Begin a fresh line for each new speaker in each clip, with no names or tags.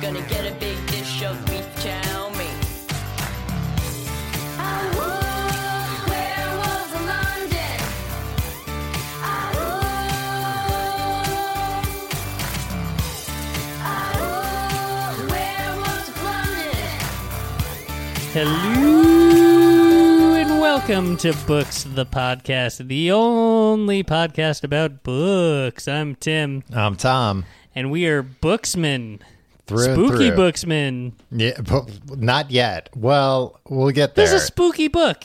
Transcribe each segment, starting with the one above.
Gonna get a big dish of beef chow mein. Ooh, werewolves of London. Ooh. Ooh, werewolves of London.
Hello and welcome to Books the Podcast, the only podcast about books. I'm Tim,
I'm Tom.
and we are booksmen.
Through
spooky
through.
booksmen.
Yeah, but not yet. Well, we'll get there.
There's a spooky book.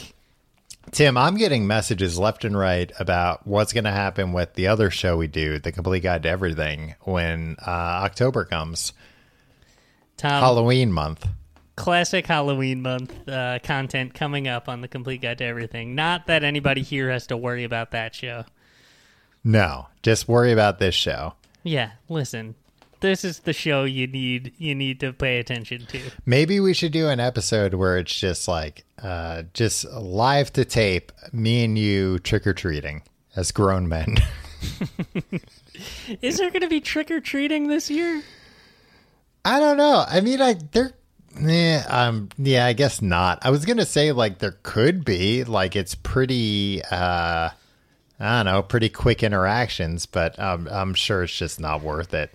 Tim, I'm getting messages left and right about what's going to happen with the other show we do, The Complete Guide to Everything, when uh, October comes,
Tom,
Halloween month.
classic Halloween month uh, content coming up on the Complete Guide to Everything. Not that anybody here has to worry about that show.
No, just worry about this show.
Yeah, listen. This is the show you need you need to pay attention to.
Maybe we should do an episode where it's just like, uh, just live to tape, me and you trick or treating as grown men.
Is there going to be trick or treating this year?
I don't know. I mean, I there. Yeah, um, yeah, I guess not. I was gonna say like there could be like it's pretty. uh I don't know, pretty quick interactions, but um, I'm sure it's just not worth it.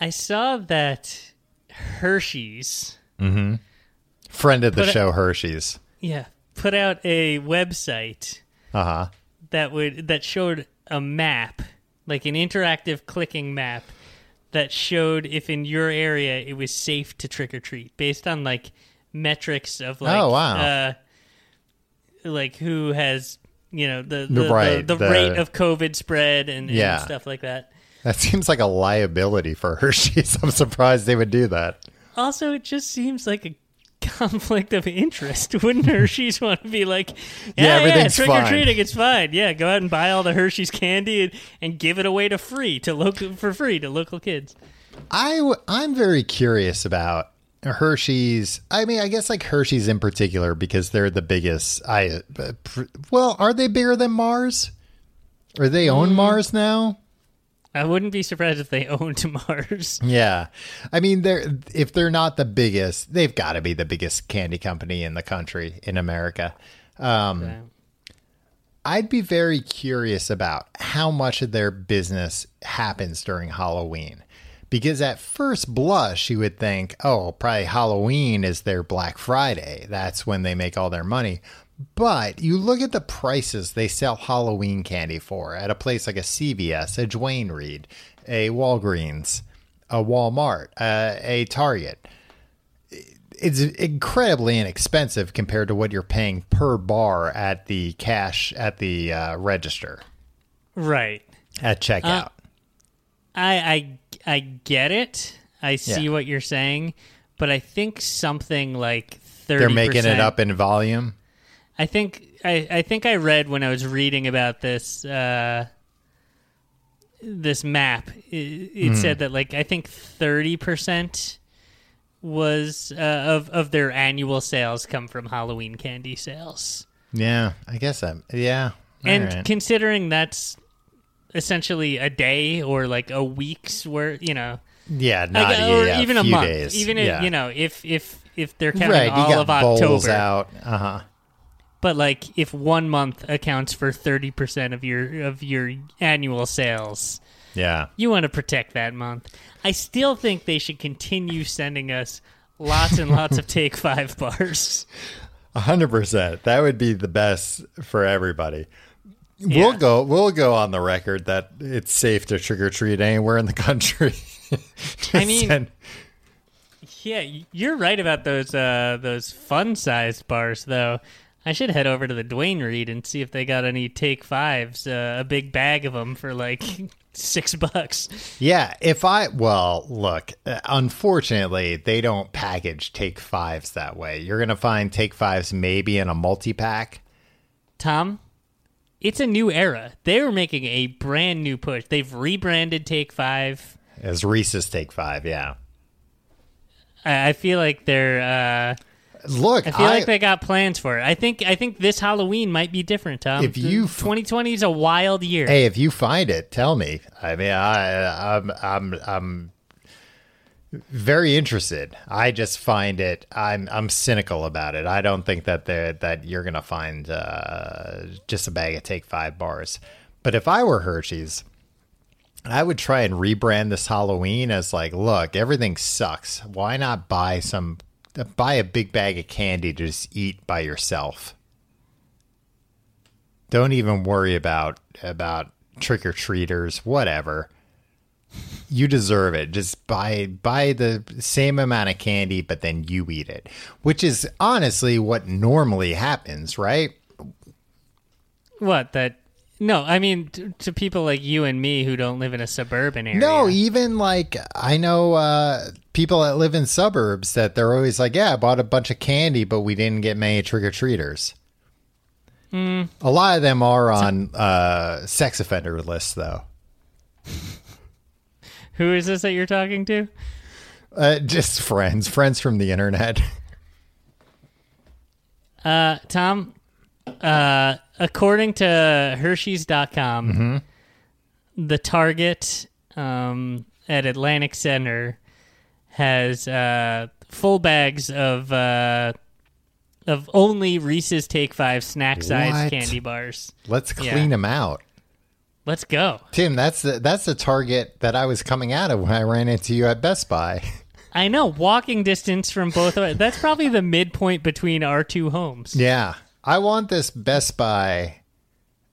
I saw that Hershey's,
Friend of the show, Hershey's.
yeah, put out a website
Uh huh.
that would that showed a map, like an interactive clicking map that showed if in your area it was safe to trick or treat based on like metrics of like
Oh, wow.
uh like who has you know the the,
Right,
the, the,
the-
rate of covid spread and, and stuff like that
That seems like a liability for Hershey's. I'm surprised they would do that.
Also, it just seems like a conflict of interest. Wouldn't Hershey's want to be like,
Yeah,
yeah, yeah,
everything's
Trick or treating, it's fine. Yeah, go out and buy all the Hershey's candy and, and give it away to free to local for free to local kids.
I w- I'm very curious about Hershey's. I mean, I guess like Hershey's in particular because they're the biggest. I uh, pr- well, are they bigger than Mars? Or they own Mars now?
I wouldn't be surprised if they owned Mars.
Yeah, I mean, they're if they're not the biggest, they've got to be the biggest candy company in the country in America. Um, I'd be very curious about how much of their business happens during Halloween. Because at first blush, you would think, oh, probably Halloween is their Black Friday. That's when they make all their money. But you look at the prices they sell Halloween candy for at a place like a CVS, a Duane Reade, a Walgreens, a Walmart, uh, a Target it's incredibly inexpensive compared to what you're paying per bar at the cash at the uh, register
Right.
at checkout.
I I I get it. I see
Yeah.
what you're saying, but I think something like 30
They're making it up in volume.
I think I, I think I read when I was reading about this uh, this map. It, it said that like I think thirty percent was uh, of of their annual sales come from Halloween candy sales,
Yeah, I guess I'm. Yeah,
and
right.
considering that's essentially a day or like a week's worth, you know,
yeah, not
like, or
yeah,
even a
few
month,
days.
even if
yeah.
you know if if if they're counting
right.
all
you got
of October.
out. Uh huh.
But like, if one month accounts for thirty percent of your of your annual sales,
Yeah.
you want to protect that month. I still think they should continue sending us lots and lots of Take Five bars.
A hundred percent. That would be the best for everybody.
Yeah.
We'll go. We'll go on the record that it's safe to trick or treat anywhere in the country.
I mean-
Send-
Yeah, you're right about those uh, those fun sized bars, though. I should head over to the Duane Reade and see if they got any Take Fives, uh, a big bag of them for like six bucks.
Yeah, if I well, look, uh, unfortunately, they don't package Take Fives that way. You're going to find Take Fives maybe in a multi-pack.
Tom, it's a new era. They were making a brand new push. They've rebranded Take Five.
As Reese's Take 5, yeah.
I, I feel like they're. Uh,
Look,
I feel like they got plans for it. I think. I think this Halloween might be different, Tom.
If you
2020 is a wild year.
Hey, if you find it, tell me. I mean, I I'm I'm I'm very interested. I just find it. I'm I'm cynical about it. I don't think that that you're gonna find uh, just a bag of Take Five bars. But if I were Hershey's, I would try and rebrand this Halloween as like, look, everything sucks. Why not buy some, buy a big bag of candy to just eat by yourself? Don't even worry about about trick or treaters, whatever. You deserve it. Just buy buy the same amount of candy, but then you eat it, which is honestly what normally happens, right?
What that? No, I mean to, to people like you and me who don't live in a suburban area.
No, even like I know uh, people that live in suburbs that they're always like, "Yeah, I bought a bunch of candy, but we didn't get many trick or treaters." A lot of them are on uh, sex offender lists, though.
who is this that you're talking to?
Uh, just friends, friends from the internet.
Uh, Tom, uh, according to Hershey's.com, the Target um, at Atlantic Center has uh, full bags of uh, of only Reese's Take Five snack size candy bars.
Let's
Yeah.
clean them out.
Let's go.
Tim, that's the that's the target that I was coming out of when I ran into you at Best Buy.
I know walking distance from both. of us. That's probably the midpoint between our two homes.
Yeah. I want this Best Buy,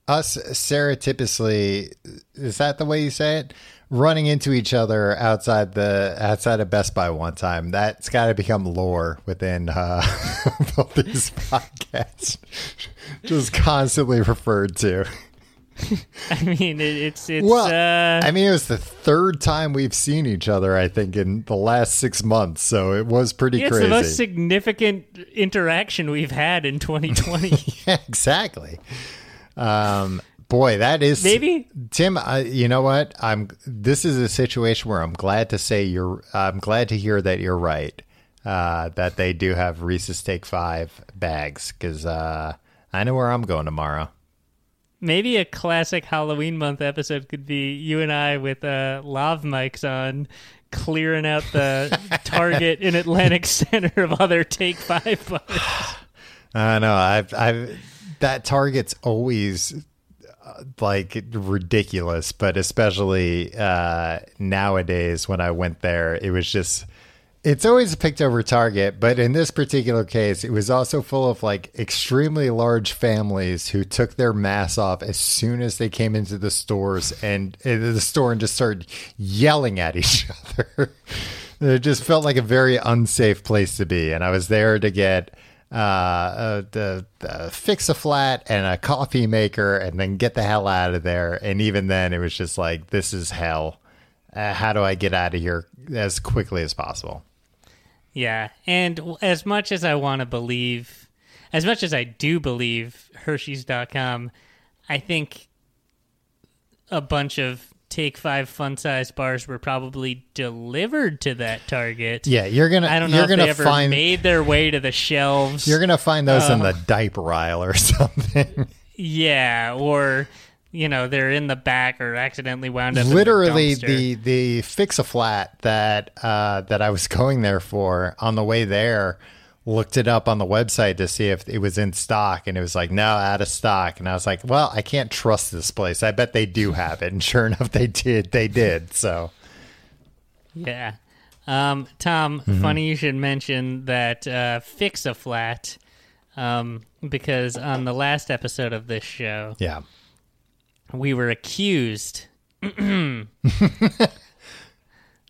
us stereotypically, is that the way you say it? Running into each other outside the outside of Best Buy one time. That's got to become lore within uh, both these podcasts. Just constantly referred to.
I mean, it, it's it's.
Well,
uh,
I mean, it was the third time we've seen each other. I think in the last six months, so it was pretty crazy.
it's
crazy.
the most significant interaction we've had in 2020.
Yeah, exactly. Um, boy, that is
Maybe
Tim. I, you know what? I'm. This is a situation where I'm glad to say you're. I'm glad to hear that you're right. Uh, that they do have Reese's Take Five bags because uh, I know where I'm going tomorrow.
Maybe a classic Halloween month episode could be you and I with uh, lav mics on, clearing out the Target in Atlantic Center of other Take Five bars.
I know. I've. I've. That Target's always uh, like ridiculous, but especially uh, nowadays when I went there, it was just. It's always picked over Target, but in this particular case, it was also full of like extremely large families who took their masks off as soon as they came into the stores and into the store and just started yelling at each other. it just felt like a very unsafe place to be, and I was there to get uh, uh the, the fix a flat and a coffee maker, and then get the hell out of there. And even then, it was just like this is hell. Uh, how do I get out of here as quickly as possible?
Yeah, and as much as I want to believe, as much as I do believe Hershey's.com, I think a bunch of Take Five fun size bars were probably delivered to that Target.
Yeah, you're gonna.
I don't know
you're
if
gonna
they ever
find.
made their way to the shelves.
You're gonna find those in
Uh,
the diaper aisle or something.
yeah, or you know they're in the back or accidentally wound up.
Literally,
in the, dumpster.
the the fix a flat that uh, that I was going there for on the way there, looked it up on the website to see if it was in stock, and it was like no, out of stock. And I was like, well, I can't trust this place. I bet they do have it, and sure enough, they did. They did. So
Yeah. Um, Tom,
Mm-hmm.
funny you should mention that uh, Fix a Flat, um, because on the last episode of this show,
yeah,
we were accused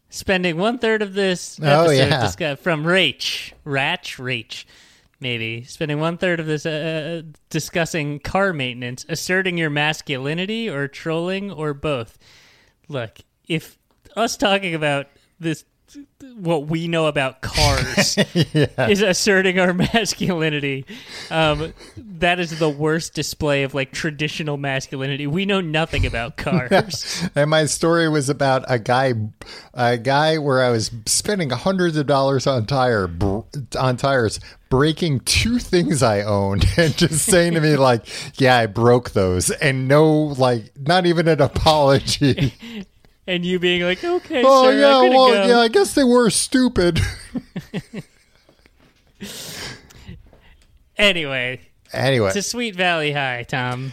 spending one third of this
Oh, yeah.
discuss- from Rach, Ratch, Rach, maybe spending one third of this uh, discussing car maintenance, asserting your masculinity, or trolling, or both. Look, if us talking about this. What we know about cars is asserting our masculinity. Um, that is the worst display of like traditional masculinity. We know nothing about cars.
And my story was about a guy, a guy where I was spending hundreds of dollars on tire br- on tires, breaking two things I owned, and just saying to me like, "Yeah, I broke those," and no, like, not even an apology.
And you being like, "Okay,
Oh
sir,
yeah,
I'm gonna
well
go."
yeah, I guess they were stupid.
Anyway,
anyway,
to Sweet Valley High, Tom.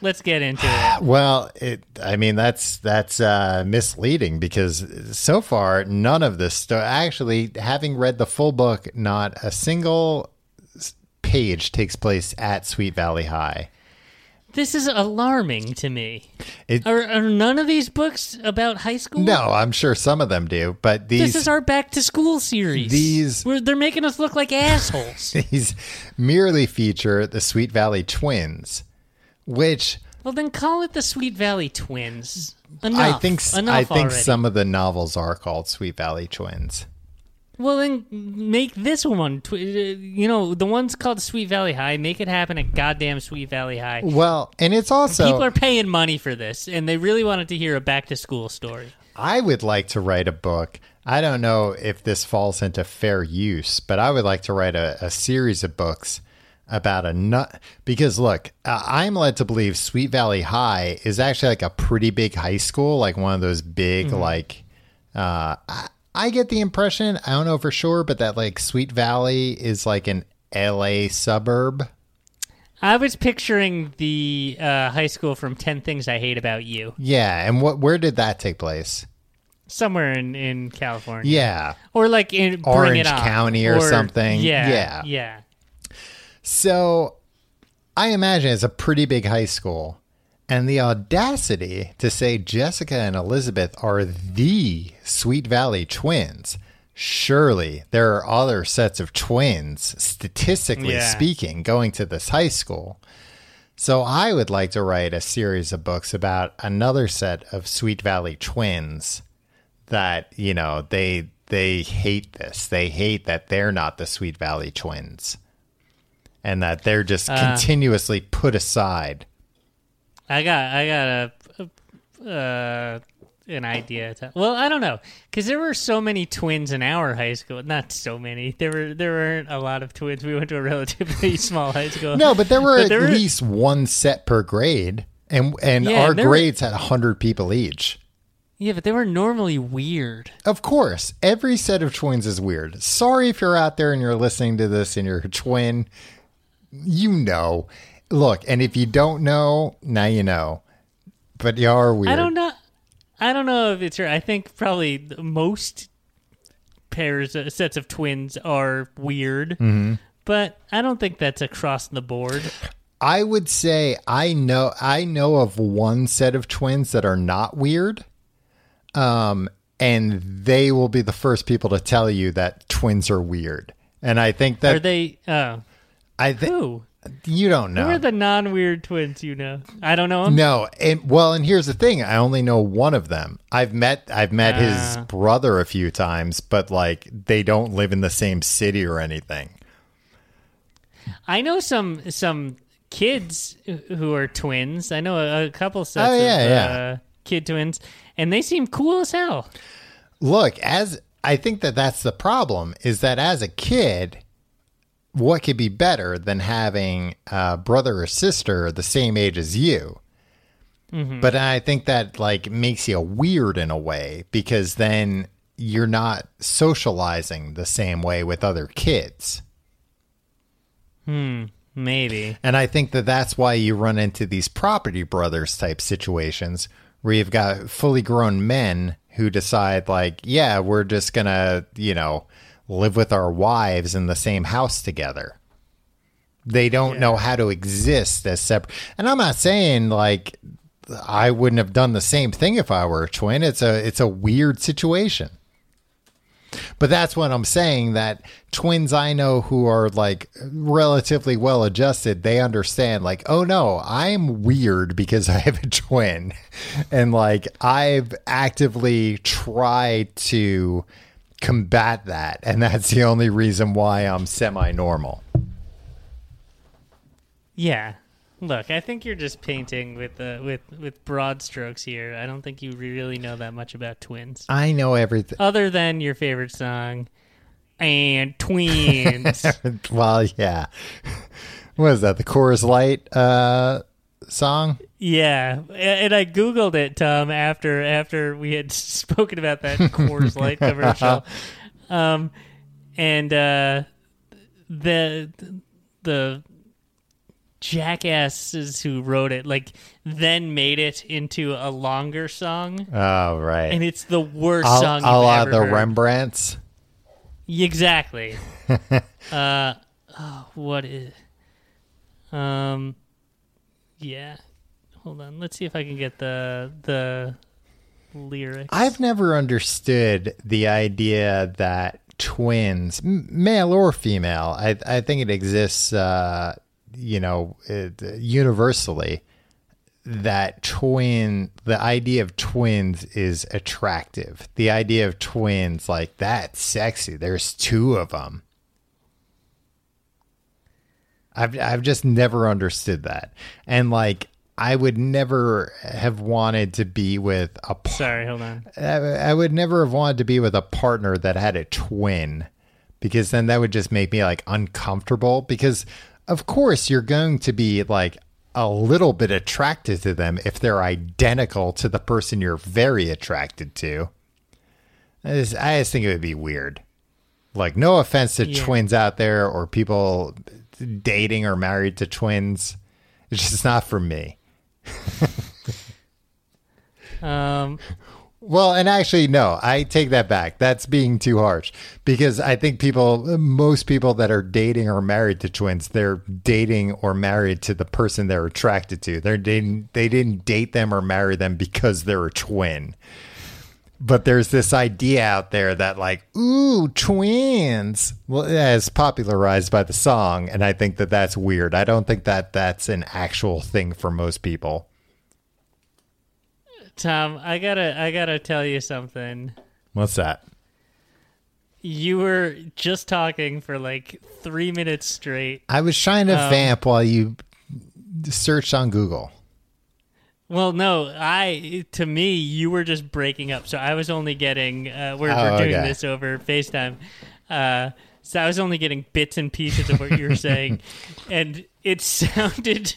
Let's get into it.
well, it. I mean, that's that's uh, misleading because so far none of this stuff. Actually, having read the full book, not a single page takes place at Sweet Valley High.
This is alarming to me.
It-
Are, are none of these books about high school?
No, I'm sure some of them do, but these
This is our back to school series.
These-
We're, they're making us look like assholes.
these merely feature the Sweet Valley twins, which
well, then call it the Sweet Valley Twins. Enough.
I think
Enough
I think
already.
some of the novels are called Sweet Valley Twins.
Well, then make this one. Uh, you know, the one's called Sweet Valley High. Make it happen at goddamn Sweet Valley High.
Well, and it's also
People are paying money for this, and they really wanted to hear a back to school story.
I would like to write a book. I don't know if this falls into fair use, but I would like to write a, a series of books about a nut. Because look, uh, I'm led to believe Sweet Valley High is actually like a pretty big high school, like one of those big, like, uh, I, I get the impression, I don't know for sure, but that like Sweet Valley is like an LA suburb.
I was picturing the uh, high school from Ten Things I Hate About You,
Yeah. And what, where did that take place?
somewhere in, in California.
Yeah.
or like in
Orange. County or something.
Yeah,
Yeah.
yeah.
So I imagine it's a pretty big high school. And the audacity to say Jessica and Elizabeth are the Sweet Valley twins. Surely there are other sets of twins, statistically
Yeah.
speaking, going to this high school. So I would like to write a series of books about another set of Sweet Valley twins that, you know, they they hate this. They hate that they're not the Sweet Valley twins. And that they're just uh. continuously put aside.
I got I got a, a uh, an idea. To, well, I don't know because there were so many twins in our high school. Not so many. There were there weren't a lot of twins. We went to a relatively small high school.
No, but there were
But
at
there were-
least one set per grade. And and
Yeah,
our
there were-
grades had 100 people each.
Yeah, but they were normally weird.
Of course, every set of twins is weird. Sorry if you're out there and you're listening to this and you're a twin. You know. Look, and if you don't know, now you know. But you are weird.
I don't know. I don't know if it's right. I think probably most pairs uh, sets of twins are weird,
Mm-hmm.
but I don't think that's across the board.
I would say I know I know of one set of twins that are not weird. Um and they will be the first people to tell you that twins are weird. And I think that
Are they? Oh,
I think
who?
You don't know.
Who are the non-weird twins? You know, I don't know 'em.
No, and well, and here's the thing: I only know one of them. I've met I've met his
Ah.
brother a few times, but like they don't live in the same city or anything.
I know some some kids who are twins. I know a, a couple sets
Oh, yeah,
of
yeah.
Uh, kid twins, and they seem cool as hell.
Look, as I think that that's the problem is that as a kid, what could be better than having a brother or sister the same age as you? But I think that like makes you weird in a way because then you're not socializing the same way with other kids.
Hmm, maybe.
And I think that that's why you run into these property brothers type situations where you've got fully grown men who decide, like, yeah, we're just going to, you know, live with our wives in the same house together. They don't know how to exist as separate. And I'm not saying like I wouldn't have done the same thing if I were a twin. It's a it's a weird situation. But that's what I'm saying that twins I know who are like relatively well adjusted, they understand like, oh no, I'm weird because I have a twin. And like I've actively tried to combat that. And that's the only reason why I'm semi normal.
Yeah. Look, I think you're just painting with uh, with with broad strokes here. I don't think you really know that much about twins,
I know everything.
other than your favorite song and twins.
well, yeah. What is that? The Coors Light uh, song?
Yeah, and I googled it, Tom, after after we had spoken about that Coors Light commercial, um, and uh, the the jackasses who wrote it like then made it into a longer song,
Oh, right.
and it's the worst
a,
song
a
you've ever
the
heard.
Rembrandts.
Exactly. uh, oh, what is? Um, yeah. Hold on. Let's see if I can get the the lyrics.
I've never understood the idea that twins, m- male or female, I, I think it exists, uh, you know, it, universally, that twin, the idea of twins is attractive. The idea of twins, like, that's sexy. There's two of them. I've I've just never understood that, and like I would never have wanted to be with a par-
Sorry, hold on.
I I would never have wanted to be with a partner that had a twin because then that would just make me like uncomfortable because of course you're going to be like a little bit attracted to them if they're identical to the person you're very attracted to. I just, I just think it would be weird. Like no offense to
Yeah.
twins out there or people dating or married to twins. It's just not for me.
Um,
Well, and actually, no, I take that back. That's being too harsh because I think people, most people that are dating or married to twins, they're dating or married to the person they're attracted to. They're dating, they didn't date them or marry them because they're a twin. But there's this idea out there that, like, ooh, twins, well, as popularized by the song. And I think that that's weird. I don't think that that's an actual thing for most people.
Tom, I gotta I gotta tell you something.
What's that?
You were just talking for like three minutes straight.
I was trying to
Um,
vamp while you searched on Google.
Well, no, I to me you were just breaking up, so I was only getting uh, we're,
Oh,
we're doing
okay.
this over FaceTime, uh, so I was only getting bits and pieces of what you were saying, and it sounded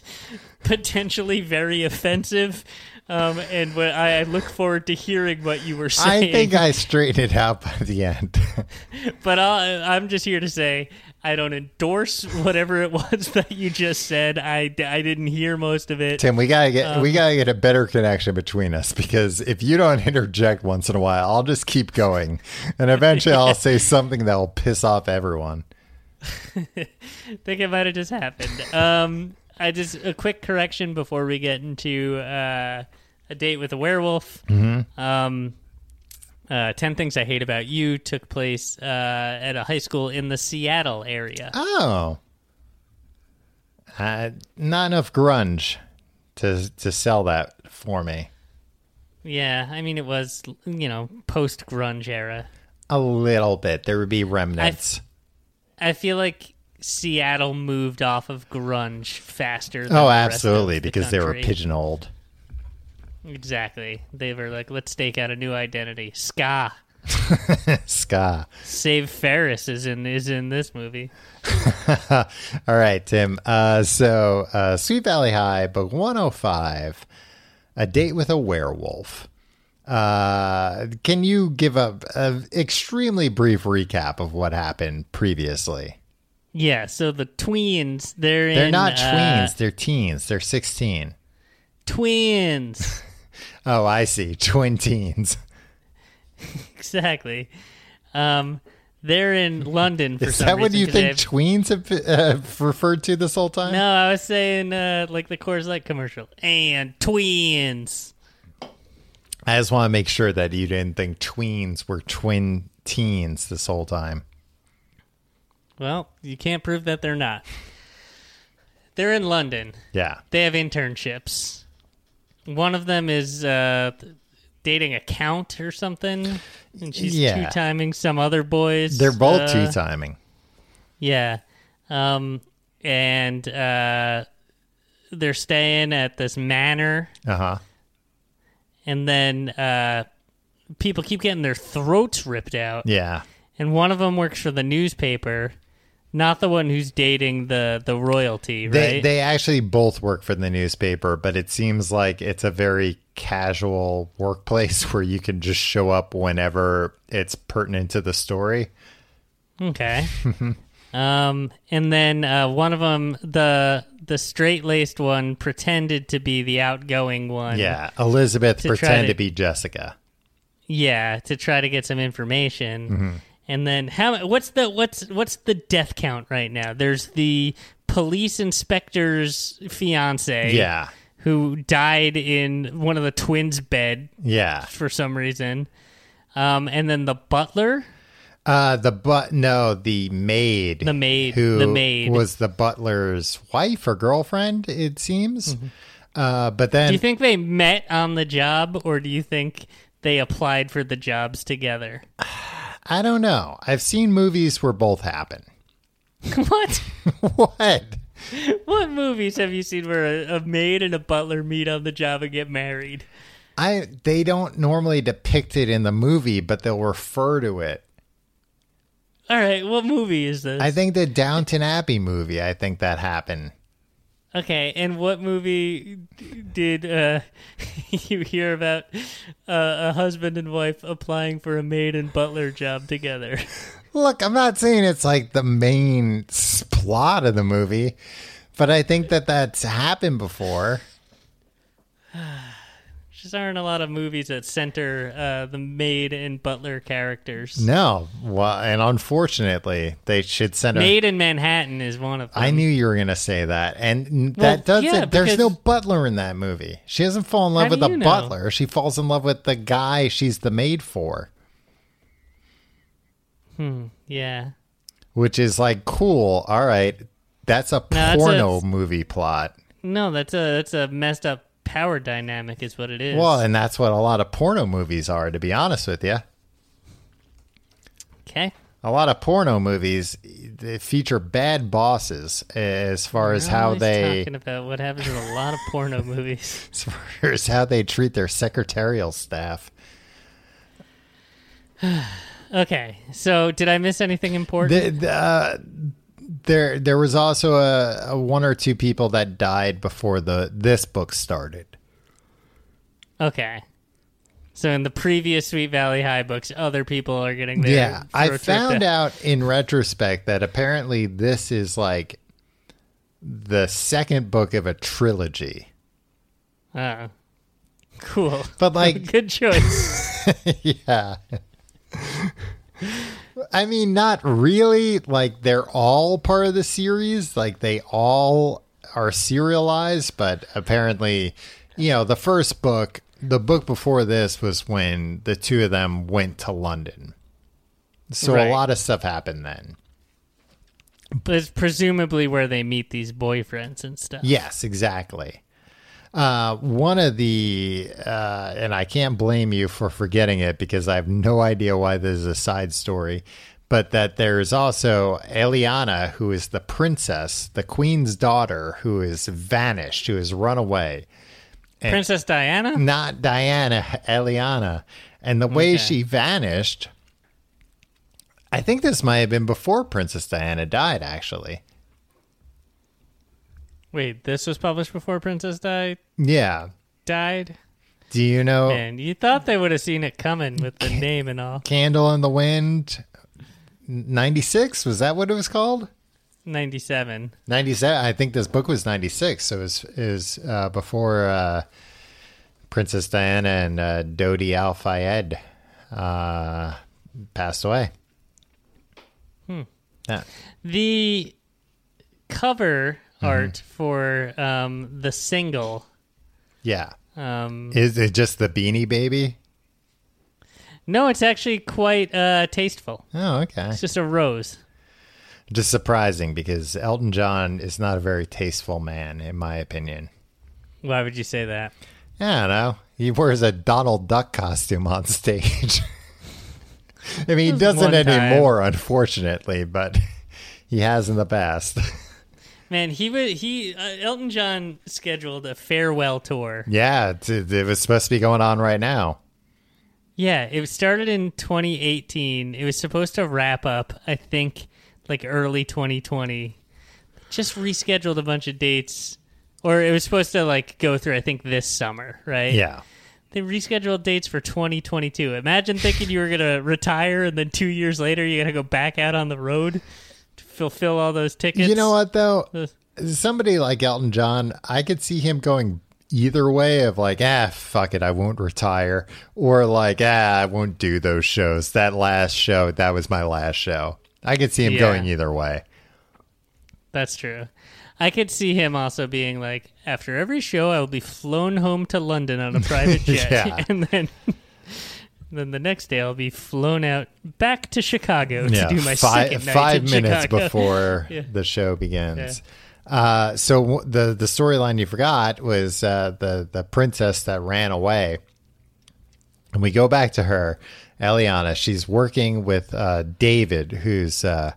potentially very offensive. Um, and what I, I look forward to hearing what you were saying.
I think I straightened it out by the end.
but I'll, I'm just here to say I don't endorse whatever it was that you just said. I, I didn't hear most of it.
Tim, we gotta get
Um,
we gotta get a better connection between us because if you don't interject once in a while, I'll just keep going, and eventually I'll say something that will piss off everyone.
think it might have just happened. Um, I just a quick correction before we get into uh, a date with a werewolf. Um, uh, Ten things I hate about you took place uh, at a high school in the Seattle area.
Oh, uh, not enough grunge to to sell that for me.
Yeah, I mean it was you know post grunge era.
A little bit. There would be remnants.
I feel like Seattle moved off of grunge faster. Than
oh, absolutely,
the
because they were pigeonholed.
Exactly, they were like, let's stake out a new identity. Ska.
Ska.
Save Ferris is in is in this movie.
All right, Tim. Uh, so, uh, Sweet Valley High, book 105, A Date with a Werewolf. Uh, can you give a, a extremely brief recap of what happened previously?
Yeah, so the tweens, they're
They're
in,
not
uh,
tweens, they're teens. They're 16.
twins.
Oh, I see. Twin teens.
exactly. Um, they're in London for
Is
some
that what you think
have-
tweens have uh, referred to this whole time?
no, I was saying uh, like the Coors Light commercial and tweens.
I just want to make sure that you didn't think tweens were twin teens this whole time.
Well, you can't prove that they're not. They're in London.
Yeah.
They have internships. One of them is uh, dating a count or something, and she's
Yeah.
two timing some other boys.
They're both
uh,
two timing.
Yeah. Um, and uh, they're staying at this manor,
Uh huh.
and then uh, people keep getting their throats ripped out.
Yeah.
And one of them works for the newspaper, not the one who's dating the the royalty, right?
They they actually both work for the newspaper, but it seems like it's a very casual workplace where you can just show up whenever it's pertinent to the story.
Okay. um, and then uh, one of them, the the straight laced one, pretended to be the outgoing one.
Yeah, Elizabeth
To
pretend
to-
to be Jessica.
Yeah, to try to get some information.
Mm-hmm.
And then how? What's the what's what's the death count right now? There's the police inspector's fiance.
Yeah,
Who died in one of the twins' bed
yeah.
for some reason. Um, and then the butler.
Uh, the but no, the maid,
The maid,
who
the maid.
was the butler's wife or girlfriend. It seems. Uh, but then
Mm-hmm. Do you think they met on the job, or do you think they applied for the jobs together?
I don't know. I've seen movies where both happen.
what?
what?
What movies have you seen where a, a maid and a butler meet on the job and get married?
I they don't normally depict it in the movie, but they'll refer to it.
All right, what movie is this?
I think the Downton Abbey movie. I think that happened.
Okay, and what movie did uh, you hear about uh, a husband and wife applying for a maid and butler job together?
Look, I'm not saying it's like the main plot of the movie, but I think that that's happened before.
Just aren't a lot of movies that center uh, the maid and butler characters.
No, well, and unfortunately, they should center.
Maid in Manhattan is one of them.
I knew you were going to say that, and
Well,
that does
yeah,
it. There's no butler in that movie. She doesn't fall in love with the
know?
butler. She falls in love with the guy she's the maid for, Hmm.
Yeah.
which is like cool. All right, that's a
that's a-
porno movie plot.
No, that's a that's a messed up power dynamic, is what it is.
Well, and that's what a lot of porno movies are. To be honest with you,
okay.
a lot of porno movies they feature bad bosses as far as how they
talking about what happens in a lot of porno movies.
as far as how they treat their secretarial staff.
Okay, so did I miss anything important?
The, the, uh, there, there was also a, a one or two people that died before the this book started.
okay, so in the previous Sweet Valley High books, other people are getting their
yeah, I found
out.
out in retrospect that apparently this is like the second book of a trilogy.
Oh, cool.
But like,
Good choice.
yeah. I mean, not really. Like, they're all part of the series. Like, they all are serialized, but apparently, you know, the first book, the book before this was when the two of them went to London. So
Right.
a lot of stuff happened then.
but it's presumably where they meet these boyfriends and stuff.
Yes, exactly. Uh, one of the, uh, and I can't blame you for forgetting it because I have no idea why this is a side story, but that there's also Eliana, who is the princess, the queen's daughter, who is vanished, who has run away.
Princess Diana.
Not Diana, Eliana. And the way
Okay.
she vanished, I think this might have been before Princess Diana died, actually.
Wait, this was published before Princess died.
Yeah.
died.
Do you know
Man, you thought they would have seen it coming with the name and all.
Candle in the Wind 96 was that what it was called?
Ninety-seven.
97 I think this book was 96 so it was, is uh, before uh, Princess Diana and uh, Dodi Al Fayed uh, passed away. Hmm. Yeah.
The cover
Mm-hmm.
art for um, the single.
Yeah.
Um,
Is it just the Beanie Baby?
no, it's actually quite uh, tasteful.
Oh, okay.
It's just a rose.
Just surprising because Elton John is not a very tasteful man, in my opinion.
Why would you say that?
I don't know. He wears a Donald Duck costume on stage. I mean, he doesn't anymore, unfortunately, but he has in the past.
Man, he was he uh, Elton John scheduled a farewell tour.
yeah, it's, it was supposed to be going on right now.
Yeah, it started in 2018. It was supposed to wrap up, I think, like early 2020, just rescheduled a bunch of dates, or it was supposed to like go through. I think this summer, right?
Yeah.
They rescheduled dates for 2022. Imagine thinking you were gonna retire, and then two years later you gotta go back out on the road fulfill all those tickets.
You know what though? Somebody like Elton John, I could see him going either way of like, ah, fuck it, I won't retire, or like, ah, I won't do those shows. That last show, that was my last show. I could see him
Yeah.
going either way.
That's true. I could see him also being like, after every show, I will be flown home to London on a private jet, and then, then the next day I'll be flown out back to Chicago to do my
five,
second night
five
in
minutes
Chicago.
before
Yeah.
the show begins. Uh, so w- the the storyline you forgot was uh, the the princess that ran away, and we go back to her, Eliana. She's working with uh, David, who's uh,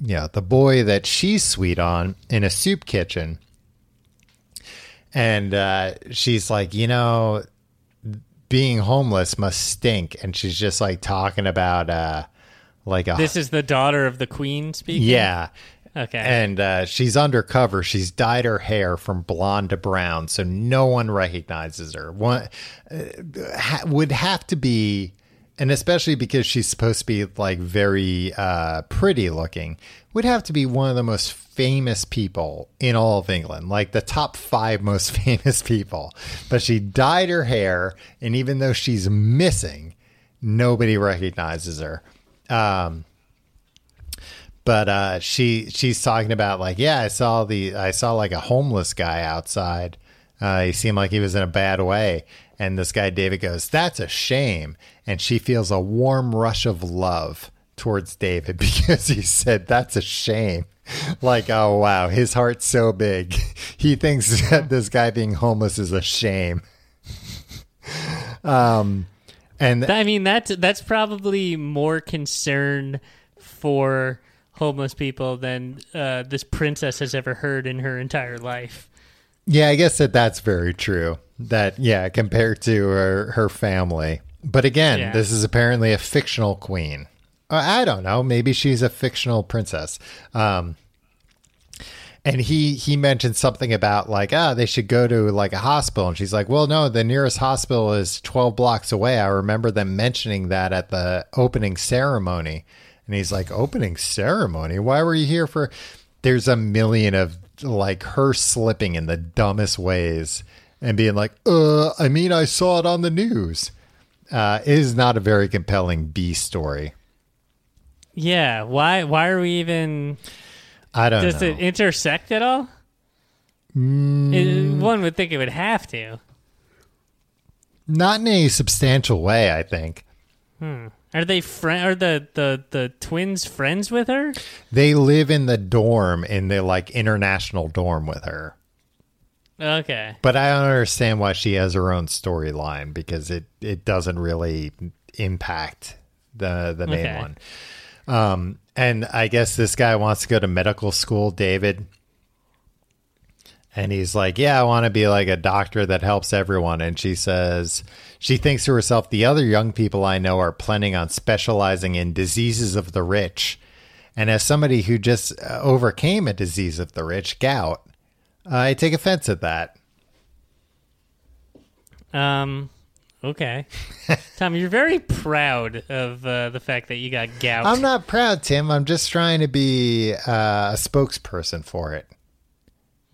yeah the boy that she's sweet on in a soup kitchen, and uh, she's like, you know, being homeless must stink, and she's just like talking about uh, like a
This is the daughter of the queen speaking.
yeah.
Okay.
And uh, she's undercover. She's dyed her hair from blonde to brown, so no one recognizes her. One uh, ha- would have to be, and especially because she's supposed to be like very uh, pretty looking, would have to be one of the most famous people in all of England, like the top five most famous people. But she dyed her hair, and even though she's missing, nobody recognizes her. Um, but uh, she she's talking about like yeah I saw the I saw like a homeless guy outside. Uh, he seemed like he was in a bad way, and this guy David goes that's a shame, and she feels a warm rush of love towards David because he said that's a shame. Like oh wow, his heart's so big, he thinks that this guy being homeless is a shame. Um, and
I mean that's that's probably more concern for homeless people than uh, this princess has ever heard in her entire life.
Yeah, I guess that that's very true. That yeah, compared to her her family. But again,
Yeah.
this is apparently a fictional queen. Uh, I don't know. Maybe she's a fictional princess. Um, and he he mentioned something about like ah they should go to like a hospital and she's like well no the nearest hospital is 12 blocks away i remember them mentioning that at the opening ceremony and he's like opening ceremony why were you here for there's a million of like her slipping in the dumbest ways and being like uh i mean i saw it on the news uh is not a very compelling b story
Yeah, why why are we even
i don't know
does
know
it intersect at all?
Mm.
It- one would think it would have to.
not in a substantial way i think
Are they friend? Are the, the the twins friends with her?
They live in the dorm in the like international dorm with her.
Okay.
But I don't understand why she has her own storyline because it it doesn't really impact the the main
Okay.
one. Um and I guess this guy wants to go to medical school, David. And he's like, "Yeah, I want to be like a doctor that helps everyone." And she says, she thinks to herself, "The other young people I know are planning on specializing in diseases of the rich." And as somebody who just uh, overcame a disease of the rich, gout, I take offense at that.
Um. Okay. Tom, you're very proud of uh, the fact that you got gout.
I'm not proud, Tim. I'm just trying to be uh, a spokesperson for it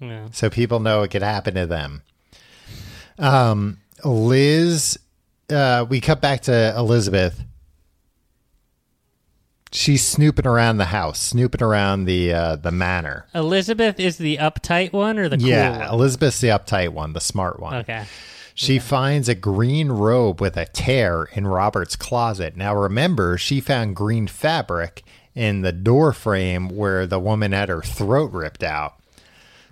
Yeah.
so people know it could happen to them. Um, Liz, uh, we cut back to Elizabeth. She's snooping around the house, snooping around the uh, the manor.
Elizabeth is the uptight one or the cool
yeah,
one?
Elizabeth's the uptight one, the smart one.
Okay.
She finds a green robe with a tear in Robert's closet. Now, remember, she found green fabric in the door frame where the woman had her throat ripped out.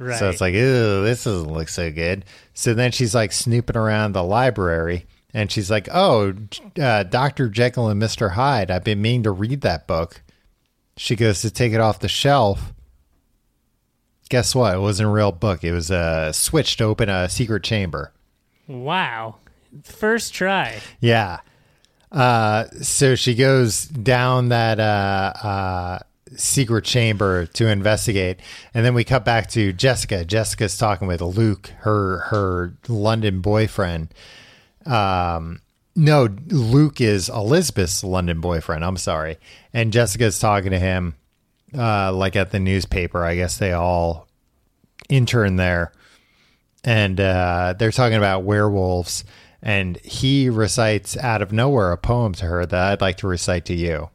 Right.
So it's like, ew, this doesn't look so good. So then she's like snooping around the library and she's like, oh, uh, Dr. Jekyll and Mr. Hyde, I've been meaning to read that book. She goes to take it off the shelf. Guess what? It wasn't a real book. It was uh, switched to open a secret chamber.
wow. First try.
Yeah. Uh, so she goes down that uh, uh, secret chamber to investigate, and then we cut back to Jessica. Jessica's talking with Luke, her her London boyfriend. Um, no, Luke is Elizabeth's London boyfriend. I'm sorry, and Jessica's talking to him, uh, like at the newspaper. I guess they all intern there, and uh, they're talking about werewolves. And he recites out of nowhere a poem to her that I'd like to recite to you.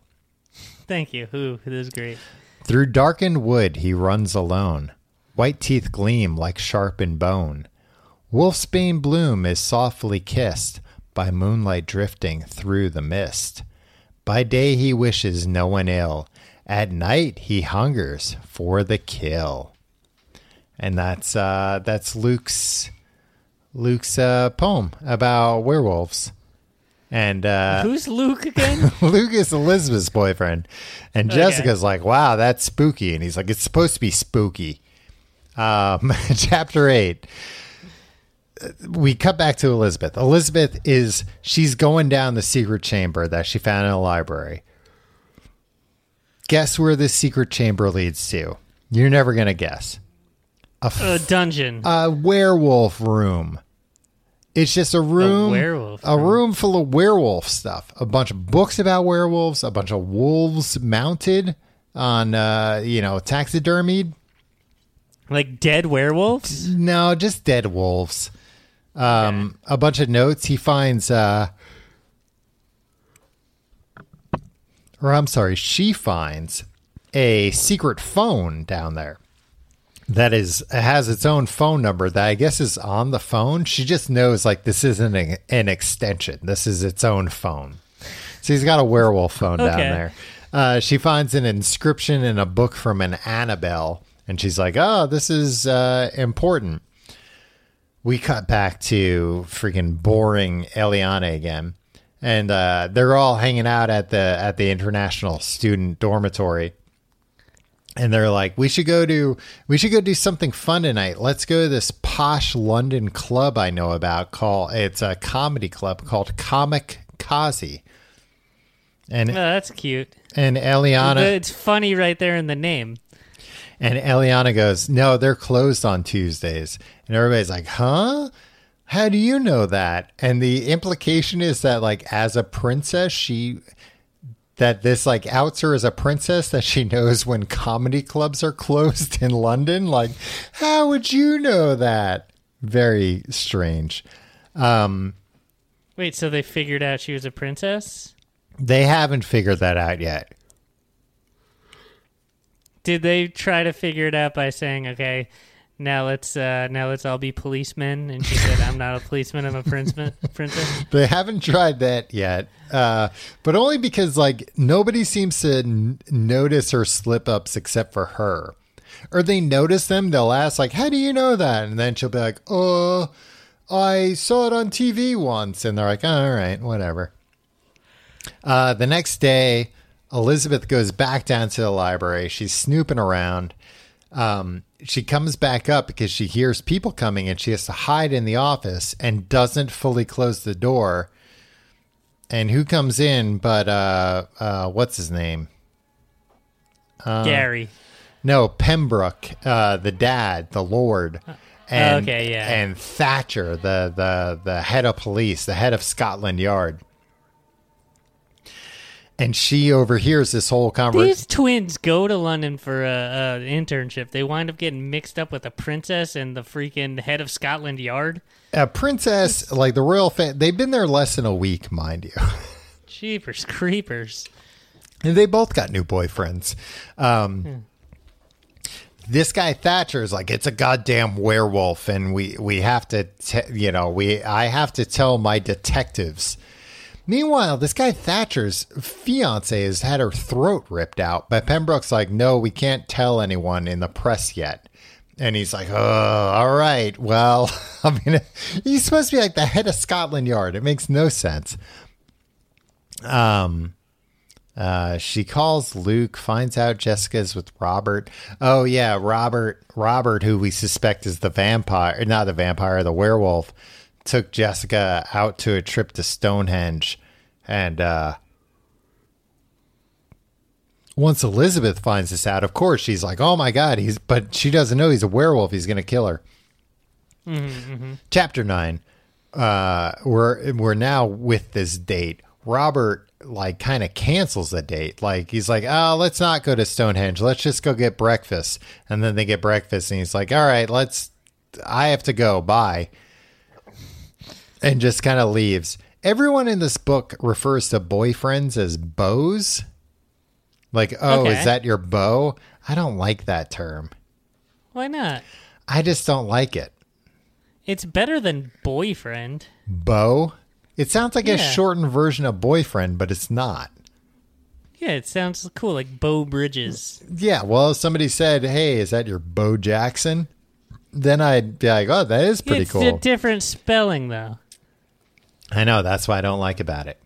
Thank you. Ooh, this is great.
Through darkened wood he runs alone. White teeth gleam like sharpened bone. Wolfsbane bloom is softly kissed by moonlight drifting through the mist. By day he wishes no one ill. At night he hungers for the kill. And that's uh, that's Luke's Luke's uh, poem about werewolves. And uh,
Who's Luke again?
Luke is Elizabeth's boyfriend, and
Okay.
Jessica's like, "Wow, that's spooky," and he's like, "It's supposed to be spooky." Um, chapter eight. We cut back to Elizabeth. Elizabeth is she's going down the secret chamber that she found in a library. Guess where this secret chamber leads to? You're never gonna guess.
a dungeon.
A werewolf room. It's just a room,
werewolf
a
room.
full of werewolf stuff. A bunch of books about werewolves. A bunch of wolves mounted on, uh, you know, taxidermied.
like dead werewolves?
No, just dead wolves. Um, A bunch of notes. He finds, uh, or I'm sorry, she finds a secret phone down there that is has its own phone number that I guess is on the phone. She just knows like this isn't an, an extension. This is its own phone. So he's got a werewolf phone down there. Uh, she finds an inscription in a book from an Annabelle, and she's like, "Oh, this is uh, important." We cut back to freaking boring Eliana again, and uh, they're all hanging out at the at the international student dormitory and they're like we should go to we should go do something fun tonight. Let's go to this posh london club i know about Call it's a comedy club called comic kazi and
Oh, that's cute.
and eliana
It's funny right there in the name.
and eliana goes no they're closed on tuesdays. And everybody's like huh? How do you know that? And the implication is that like as a princess she that this like outs her as a princess that she knows when comedy clubs are closed in London. Like, how would you know that? Very strange.
Um, Wait, so they figured out she was a princess?
They haven't figured that out yet.
Did they try to figure it out by saying, "Okay, now let's uh now let's all be policemen"? And she said, "I'm not a policeman. I'm a princeman, princess."
They haven't tried that yet, uh, but only because like nobody seems to n- notice her slip ups except for her. Or they notice them, they'll ask like, "How do you know that?" And then she'll be like, "Oh, I saw it on TV once," and they're like, "All right, whatever." Uh, the next day, Elizabeth goes back down to the library. She's snooping around. Um, she comes back up because she hears people coming and she has to hide in the office and doesn't fully close the door. And who comes in but uh, uh, what's his name?
Gary.
No, Pembroke, uh, the dad, the Lord, and
okay, yeah.
and Thatcher, the the the head of police, the head of Scotland Yard. And she overhears this whole conversation.
These twins go to London for a, a internship. They wind up getting mixed up with a princess and the freaking head of Scotland Yard.
A princess, like the royal family, they've been there less than a week, mind you.
Jeepers creepers.
And they both got new boyfriends. Um,
Hmm.
This guy Thatcher is like, it's a goddamn werewolf, and we we have to, te- you know, we I have to tell my detectives. Meanwhile, this guy Thatcher's fiance has had her throat ripped out, but Pembroke's like, no, we can't tell anyone in the press yet. And he's like, oh, all right. Well, I mean, he's supposed to be like the head of Scotland Yard. It makes no sense. Um, uh, she calls Luke, finds out Jessica's with Robert. Oh yeah, Robert. Robert, who we suspect is the vampire, not the vampire, the werewolf, took Jessica out to a trip to Stonehenge, and uh, once Elizabeth finds this out, of course she's like, "Oh my god, he's." But she doesn't know he's a werewolf. He's going to kill her. Chapter nine. Uh, we're we're now with this date. Robert like kind of cancels the date. Like he's like, "Oh, let's not go to Stonehenge. Let's just go get breakfast." And then they get breakfast, and he's like, "All right, let's." I have to go. Bye. And just kind of leaves. Everyone in this book refers to boyfriends as beaux. Like, oh,
Okay.
is that your beau? I don't like that term.
Why not?
I just don't like it.
It's better than boyfriend.
Beau? It sounds like a shortened version of boyfriend, but it's not.
Yeah, it sounds cool, like Beau Bridges.
Yeah, well, if somebody said, hey, is that your Bo Jackson? Then I'd be like, oh, that is pretty
it's
cool.
It's a different spelling though.
I know, that's what I don't like about it.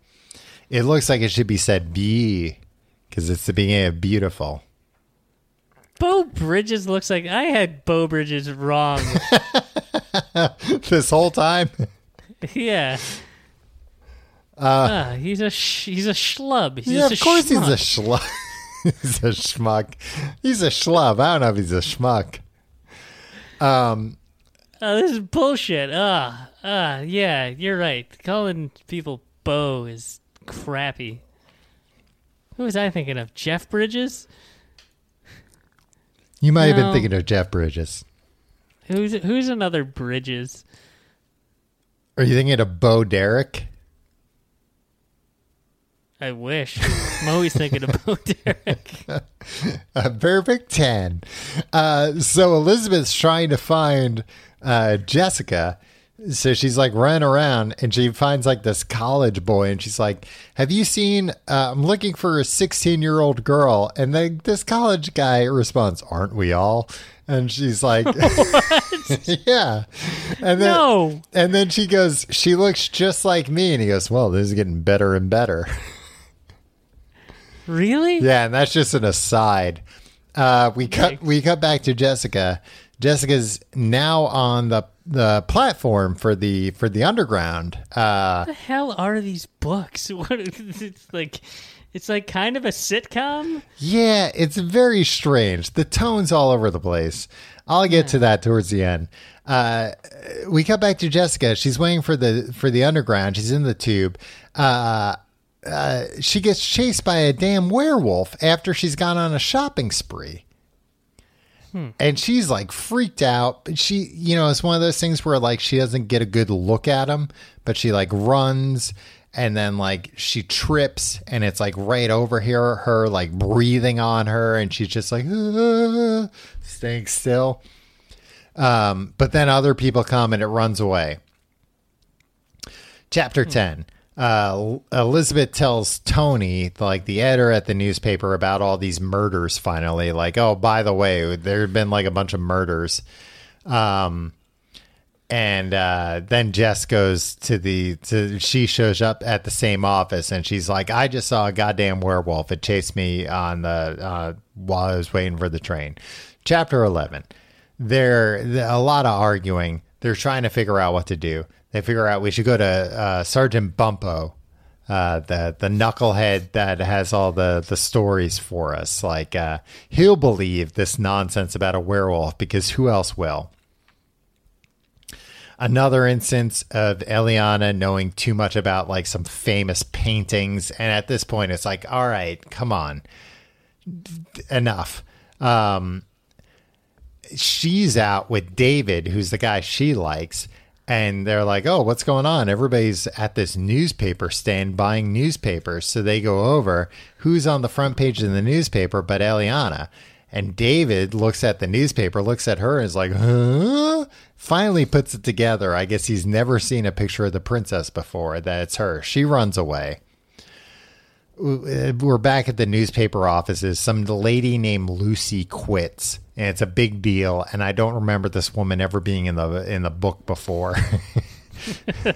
It looks like it should be said B because it's the beginning of beautiful.
Beau Bridges looks like I had Beau Bridges wrong.
this whole time?
yeah. Uh, he's a sh- he's a schlub. He's
yeah, of course he's a
schmuck.
schluck. he's a schmuck. He's a schlub. I don't know if he's a schmuck.
Um, Oh, this is bullshit. Ah, ah, yeah, you're right. Calling people Bo is crappy. Who was I thinking of? Jeff Bridges?
You might have been thinking of Jeff Bridges.
Who's who's another Bridges?
Are you thinking of Bo Derek?
I wish. I'm always thinking of Bo Derek.
A perfect 10. Uh, so Elizabeth's trying to find uh, Jessica. So she's like running around and she finds like this college boy and she's like, Have you seen? Uh, I'm looking for a 16 year old girl. And then this college guy responds, Aren't we all? And she's like, Yeah. And then,
No.
and then she goes, She looks just like me. And he goes, Well, this is getting better and better.
Really?
Yeah, and that's just an aside. Uh, we cut
Yikes.
we cut back to Jessica. Jessica's now on the the platform for the for the underground. Uh,
What the hell are these books? What it's like it's like kind of a sitcom?
yeah, it's very strange. The tone's all over the place. I'll get to that towards the end. Uh, we cut back to Jessica. She's waiting for the for the underground. She's in the tube. Uh, uh, she gets chased by a damn werewolf after she's gone on a shopping spree. And she's like freaked out. But she, you know, it's one of those things where like she doesn't get a good look at him, but she like runs and then like she trips and it's like right over here, her like breathing on her. And she's just like, "Ah," staying still. Um, but then other people come and it runs away. Chapter 10. Uh, Elizabeth tells Tony, like the editor at the newspaper, about all these murders finally. Like, oh, by the way, there had been like a bunch of murders. Um, and uh, then Jess goes to the to she shows up at the same office and she's like, I just saw a goddamn werewolf. It chased me on the uh, while I was waiting for the train. Chapter eleven. There a lot of arguing. They're trying to figure out what to do. They figure out we should go to uh, Sergeant Bumpo, uh, the the knucklehead that has all the the stories for us. Like uh, he'll believe this nonsense about a werewolf because who else will? another instance of Eliana knowing too much about like some famous paintings. And at this point, it's like, all right, come on, enough. Um, she's out with David, who's the guy she likes. And they're like, oh, what's going on? Everybody's at this newspaper stand buying newspapers. So they go over. Who's on the front page of the newspaper but Eliana? And David looks at the newspaper, looks at her, and is like, huh? Finally puts it together. I guess he's never seen a picture of the princess before, that it's her. She runs away. We're back at the newspaper offices. Some lady named Lucy quits, and it's a big deal. And I don't remember this woman ever being in the in the book before.
All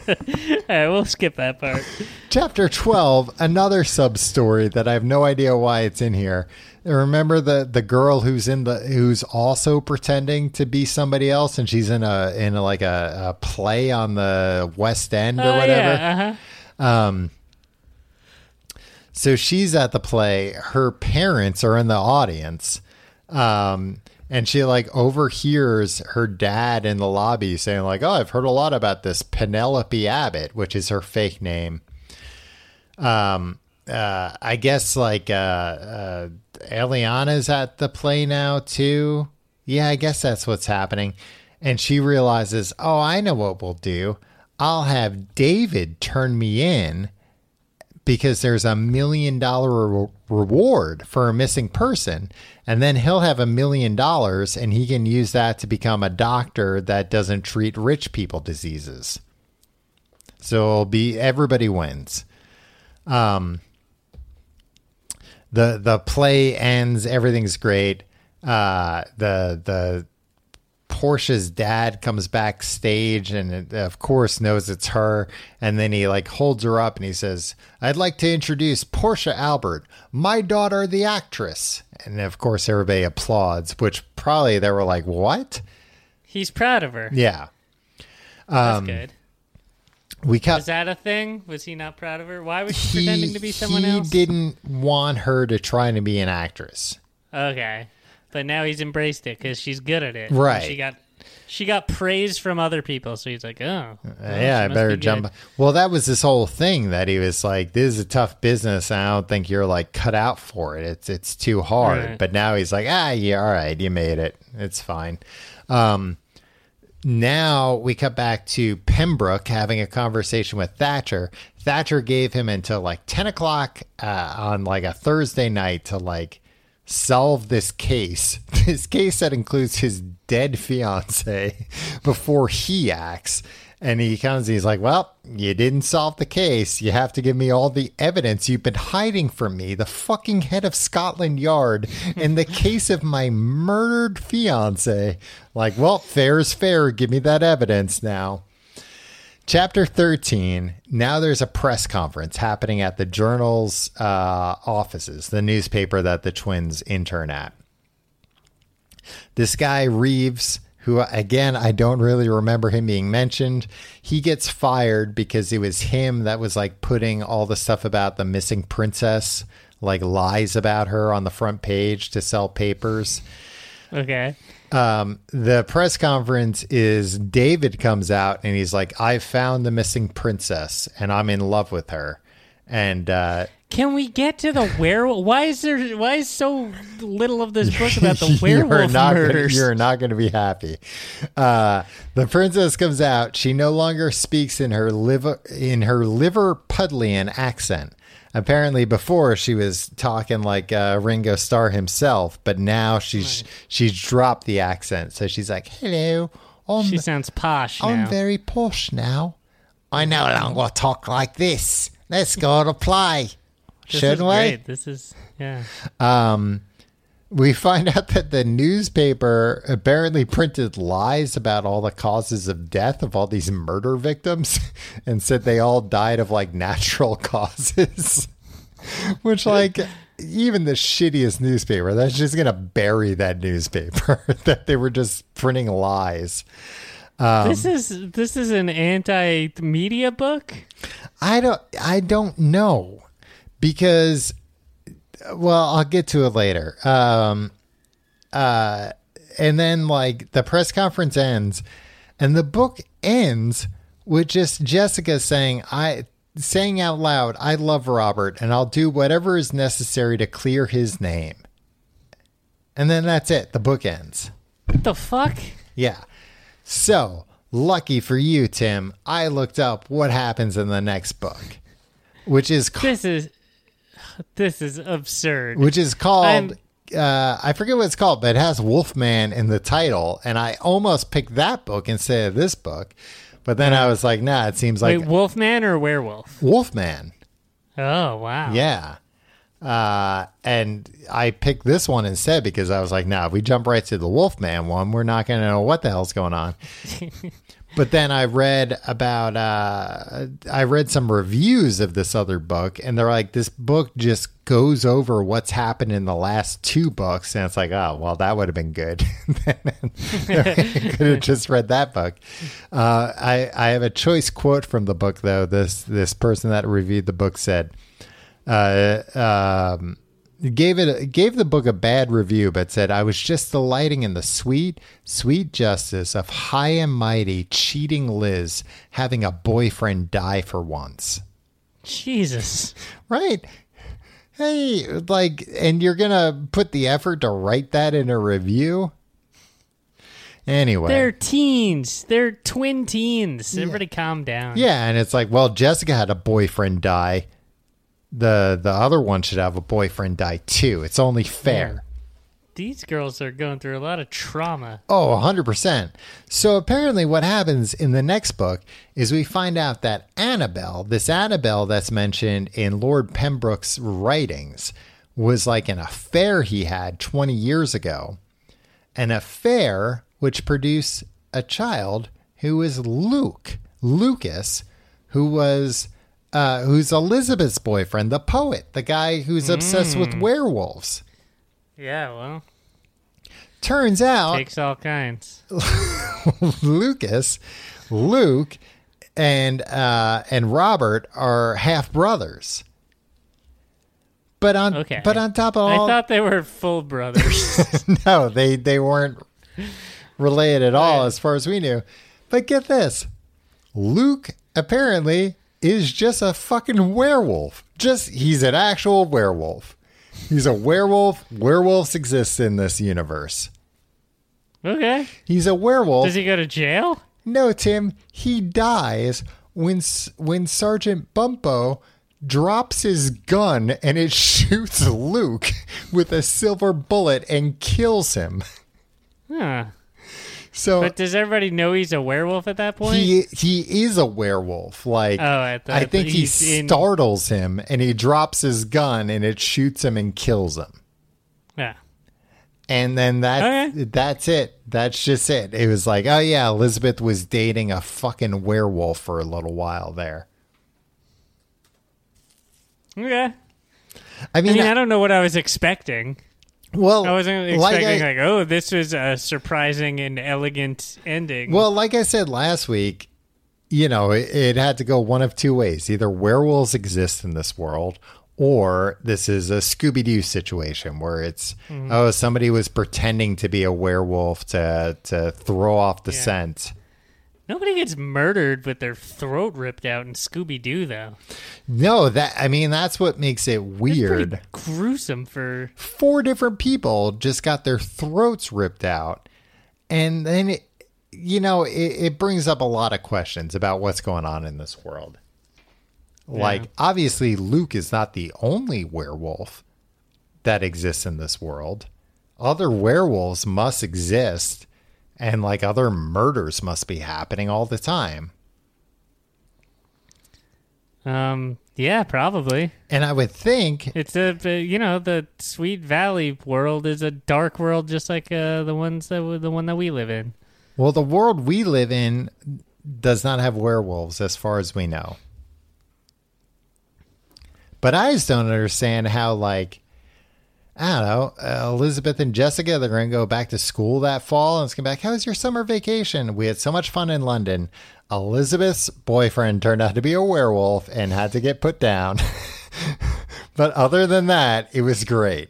right, we'll skip that part.
Chapter 12, another sub story that I have no idea why it's in here. Remember the the girl who's in the who's also pretending to be somebody else and she's in a in a, like a, a play on the West End or
Oh,
whatever.
yeah, uh-huh.
So she's at the play. Her parents are in the audience. Um, and she like overhears her dad in the lobby saying like, "Oh, I've heard a lot about this Penelope Abbott, which is her fake name." Um, uh, I guess like uh, uh, Eliana's at the play now too. Yeah, I guess that's what's happening. And she realizes, "Oh, I know what we'll do. I'll have David turn me in." Because there's a million dollar re- reward for a missing person. And then he'll have a million dollars and he can use that to become a doctor that doesn't treat rich people diseases. So it'll be everybody wins. Um, the the play ends, everything's great. Uh, the the Portia's dad comes backstage and of course knows it's her and then he like holds her up and he says I'd like to introduce Portia Albert my daughter the actress and of course everybody applauds which probably they were like what
He's proud of her.
yeah
That's
um,
good.
we cut
Was that a thing? Was he not proud of her? Why was she pretending to be someone
he
else?
didn't want her to try to be an actress
Okay, but now he's embraced it because she's good at it. And
Right.
She got she got praise from other people, so he's like, oh, well,
Uh, yeah, I better
be
jump. Well, that was this whole thing that he was like, "This is a tough business. And I don't think you're like cut out for it. It's it's too hard."
Right.
But now he's like, "Ah, yeah, all right, you made it. It's fine." Um, now we cut back to Pembroke having a conversation with Thatcher. Thatcher gave him until like ten o'clock uh, on like a Thursday night to like solve this case. This case that includes his dead fiance before he acts. And he comes and he's like, Well, you didn't solve the case. You have to give me all the evidence you've been hiding from me, the fucking head of Scotland Yard, in the case of my murdered fiance. Like, well, fair is fair. Give me that evidence now. Chapter 13. Now there's a press conference happening at the Journal's uh, offices, the newspaper that the twins intern at. This guy, Reeves, who again, I don't really remember him being mentioned, he gets fired because it was him that was like putting all the stuff about the missing princess, like lies about her on the front page to sell papers
Okay.
Um, the press conference is David comes out and he's like, I found the missing princess and I'm in love with her. And uh,
Can we get to the werewolf? Why is there? Why is so little of this book about the
you're
werewolf
not gonna,
murders?
you're not going to be happy. Uh, the princess comes out. She no longer speaks in her liver in her Liverpudlian accent. Apparently, before she was talking like uh, Ringo Starr himself, but now she's she's dropped the accent. So she's like, "Hello, I'm
She sounds posh
I'm
now.
very posh now. I no longer talk like this. Let's go to play.
this
Shouldn't we?
great. This is yeah.
Um, we find out that the newspaper apparently printed lies about all the causes of death of all these murder victims and said they all died of like natural causes. Which, like, even the shittiest newspaper, that's just going to bury that newspaper that they were just printing lies. Um,
this is this is an anti-media book.
I don't I don't know because well, I'll get to it later. Um uh and then like the press conference ends and the book ends with just Jessica saying I saying out loud, I love Robert and I'll do whatever is necessary to clear his name. And then that's it. The book ends.
What the fuck?
Yeah. So, lucky for you, Tim, I looked up what happens in the next book, which is ca-
This is this is absurd.
which is called uh, I forget what it's called, but it has Wolfman in the title, and I almost picked that book instead of this book, but then I was like, nah, it seems like
Wait, Wolfman or werewolf?
Wolfman.
Oh wow.
Yeah. Uh, and I picked this one instead because I was like, nah, if we jump right to the Wolfman one, we're not going to know what the hell's going on. but then I read about, uh, I read some reviews of this other book, and they're like, this book just goes over what's happened in the last two books. And it's like, oh, well, that would have been good. Could have just read that book. Uh, I, I have a choice quote from the book, though. This, this person that reviewed the book said, uh, um, gave it gave the book a bad review, but said I was just delighting in the sweet, sweet justice of high and mighty cheating Liz having a boyfriend die for once.
Jesus.
Right? Hey, like, and you're gonna put the effort to write that in a review? Anyway,
They're teens. They're twin teens. Everybody calm down.
yeah, and it's like, well, Jessica had a boyfriend die. The the other one should have a boyfriend die too. It's only fair.
These girls are going through a lot of trauma.
Oh, 100%. So apparently, what happens in the next book is we find out that Annabelle, this Annabelle that's mentioned in Lord Pembroke's writings, was like an affair he had 20 years ago. An affair which produced a child who is Luke, Lucas, who was. Uh, who's Elizabeth's boyfriend, the poet, the guy who's obsessed with werewolves.
Yeah, well,
Turns out
takes all kinds.
Lucas, Luke, and uh, and Robert are half brothers. But on
Okay.
but on top of all, I
thought they were full brothers.
no, they they weren't related at all as far as we knew. But get this, Luke apparently is just a fucking werewolf. Just he's an actual werewolf. He's a werewolf. Werewolves exist in this universe.
okay.
He's a werewolf.
Does he go to jail?
No, Tim, he dies when when Sergeant Bumpo drops his gun and it shoots Luke with a silver bullet and kills him.
Huh.
So
But does everybody know he's a werewolf at that point?
he he is a werewolf. Like
Oh, I thought
I think he
he's in-
startles him and he drops his gun and it shoots him and kills him.
yeah.
And then that's
Okay.
that's it. That's just it. It was like, oh yeah, Elizabeth was dating a fucking werewolf for a little while there.
Okay.
I
I
mean,
mean, I don't know what I was expecting.
Well,
I wasn't
like
expecting
I-
like, oh, this was a surprising and elegant ending.
Well, like I said last week, you know, it, it had to go one of two ways. Either werewolves exist in this world, or this is a Scooby Doo situation where it's,
Mm-hmm.
oh, somebody was pretending to be a werewolf to, to throw off the
Yeah.
scent.
Nobody gets murdered with their throat ripped out in Scooby Doo, though.
No, that, I mean, that's what makes it weird.
gruesome for.
Four different people just got their throats ripped out. And then, it, you know, it, it brings up a lot of questions about what's going on in this world. Like,
Yeah.
obviously, Luke is not the only werewolf that exists in this world. Other werewolves must exist, and like other murders must be happening all the time.
Um, yeah, probably.
And I would think,
It's a, a- you know, the Sweet Valley world is a dark world, just like uh, the ones that the one that we live in.
well, the world we live in does not have werewolves, as far as we know. But I just don't understand how, like, I don't know, uh, Elizabeth and Jessica, they're going to go back to school that fall and it's going to be like, how was your summer vacation? We had so much fun in London. Elizabeth's boyfriend turned out to be a werewolf and had to get put down. but other than that, it was great.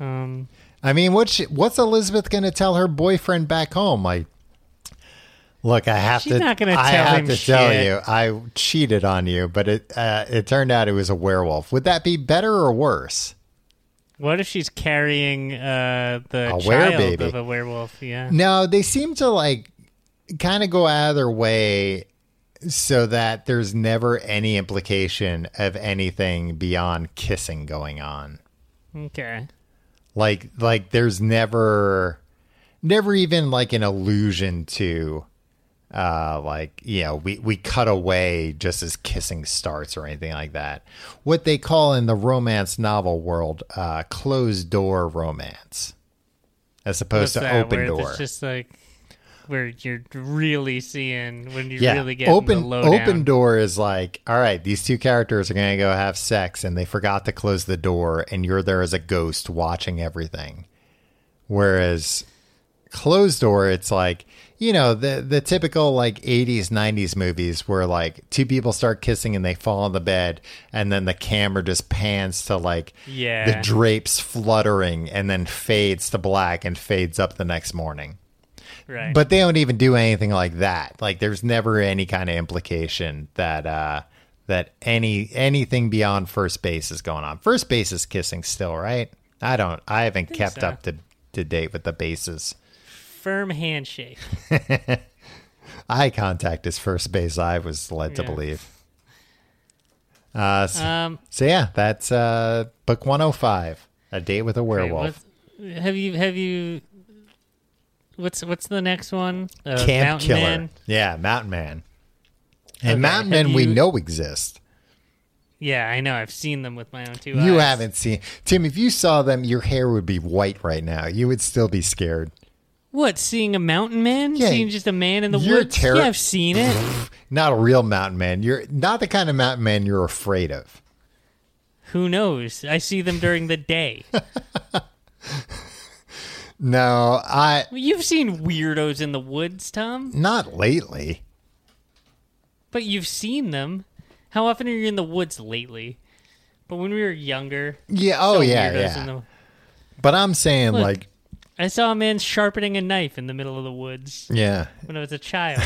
Um,
I mean, what's she, what's Elizabeth going to tell her boyfriend back home? Like, look, I have
She's
to.
not gonna tell,
I
have
to tell you, I cheated on you, but it uh, it turned out it was a werewolf. Would that be better or worse?
What if she's carrying uh, the
A
child
werebaby.
of a werewolf? Yeah.
No, they seem to like kind of go out of their way so that there's never any implication of anything beyond kissing going on.
Okay.
like like there's never never even like an allusion to uh like you know we we cut away just as kissing starts or anything like that. What they call in the romance novel world uh closed door romance as opposed
What's
to
that,
open door
It's just like where you're really seeing when you
yeah.
really get
open
the
open door is like all right these two characters are gonna go have sex and they forgot to close the door and you're there as a ghost watching everything. Whereas closed door it's like you know the the typical like 80s 90s movies where like two people start kissing and they fall on the bed and then the camera just pans to like
Yeah.
the drapes fluttering and then fades to black and fades up the next morning
Right.
but they don't even do anything like that like there's never any kind of implication that uh that any anything beyond first base is going on first base is kissing still right i don't i haven't kept
so.
up to to date with the bases
firm handshake.
eye contact is first base i was led to believe uh so,
Um,
so yeah that's uh book 105 a date with a werewolf
have you have you? What's what's the next one? Uh,
camp
Mountain
killer
Man?
yeah mountain man and
Okay,
mountain men we know exist
Yeah, I know. I've seen them with my own two
You
eyes.
You haven't seen Tim. If you saw them, your hair would be white right now. You would still be scared.
What? Seeing a mountain man?
Yeah,
seeing just a man in the
you're
woods?
terri-
yeah, I've seen it.
Not a real mountain man. You're not the kind of mountain man you're afraid of.
Who knows? I see them during the day.
No, I
Well, You've seen weirdos in the woods, Tom,
not lately.
but you've seen them. How often are you in the woods lately? But when we were younger,
Yeah. Oh yeah, yeah.
the-
But I'm saying
Look.
like
I saw a man sharpening a knife in the middle of the woods
yeah,
when I was a child.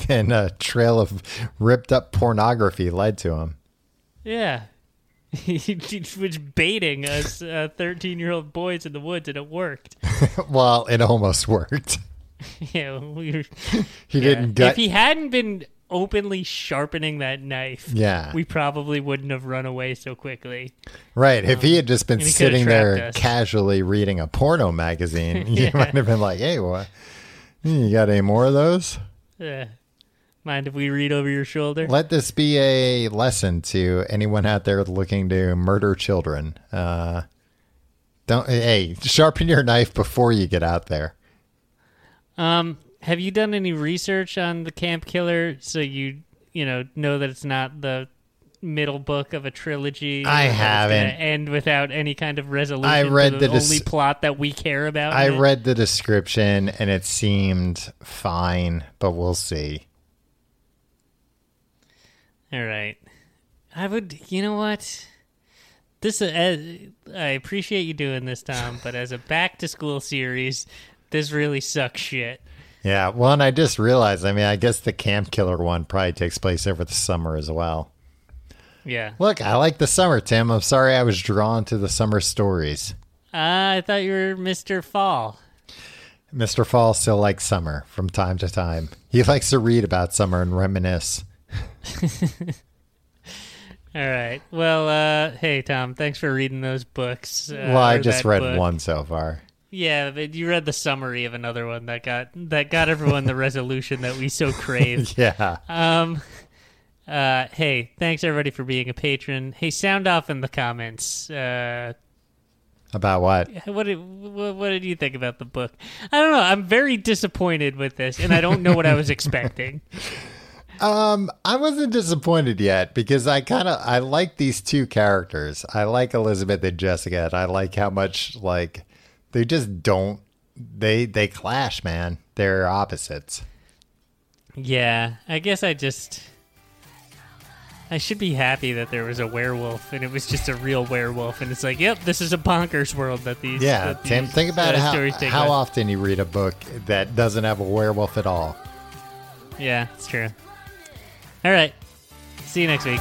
and a trail of ripped up pornography led to him.
yeah. he was baiting us uh, 13 year old boys in the woods, and it worked.
well, it almost worked.
yeah, we were,
He
yeah.
didn't gut.
If he hadn't been openly sharpening that knife,
yeah,
we probably wouldn't have run away so quickly.
right. If he had just been
and he coulda
sitting there
us.
casually reading a porno magazine, you
Yeah.
might have been like, "Hey, what? You got any more of those?"
Yeah. mind if we read over your shoulder?
Let this be a lesson to anyone out there looking to murder children. Uh, don't hey, sharpen your knife before you get out there.
Um, have you done any research on the camp killer so you you know know that it's not the middle book of a trilogy?
I
or that it's gonna
haven't.
End without any kind of resolution.
I read
the,
the dis-
only plot that we care about.
I
it?
read the description and it seemed fine, but we'll see.
All right. I would. You know what? This uh, I appreciate you doing this, Tom, but as a back to school series, this really sucks shit.
Yeah, well, and I just realized. I mean, I guess the camp killer one probably takes place over the summer as well.
Yeah.
Look, I like the summer, Tim. I'm sorry I was drawn to the summer stories.
Uh, I thought you were Mr. Fall.
Mr. Fall still likes summer from time to time. He likes to read about summer and reminisce.
All right. Well, uh, hey Tom, thanks for reading those books. Uh,
well, I just read
book.
one so far.
Yeah, but you read the summary of another one that got that got everyone the resolution that we so crave.
Yeah.
Um. Uh. Hey, thanks everybody for being a patron. Hey, sound off in the comments. Uh.
About what?
What did what, what did you think about the book? I don't know. I'm very disappointed with this, and I don't know what I was expecting.
Um, I wasn't disappointed yet because I kind of I like these two characters. I like Elizabeth and Jessica, and I like how much like they just don't they they clash, man. They're opposites.
Yeah, I guess I just. I should be happy that there was a werewolf and it was just a real werewolf, and it's like, yep, this is a bonkers world that these.
Yeah,
that
Tim.
these,
Think about
uh,
how how often you read a book that doesn't have a werewolf at all.
Yeah, it's true. All right, see you next week.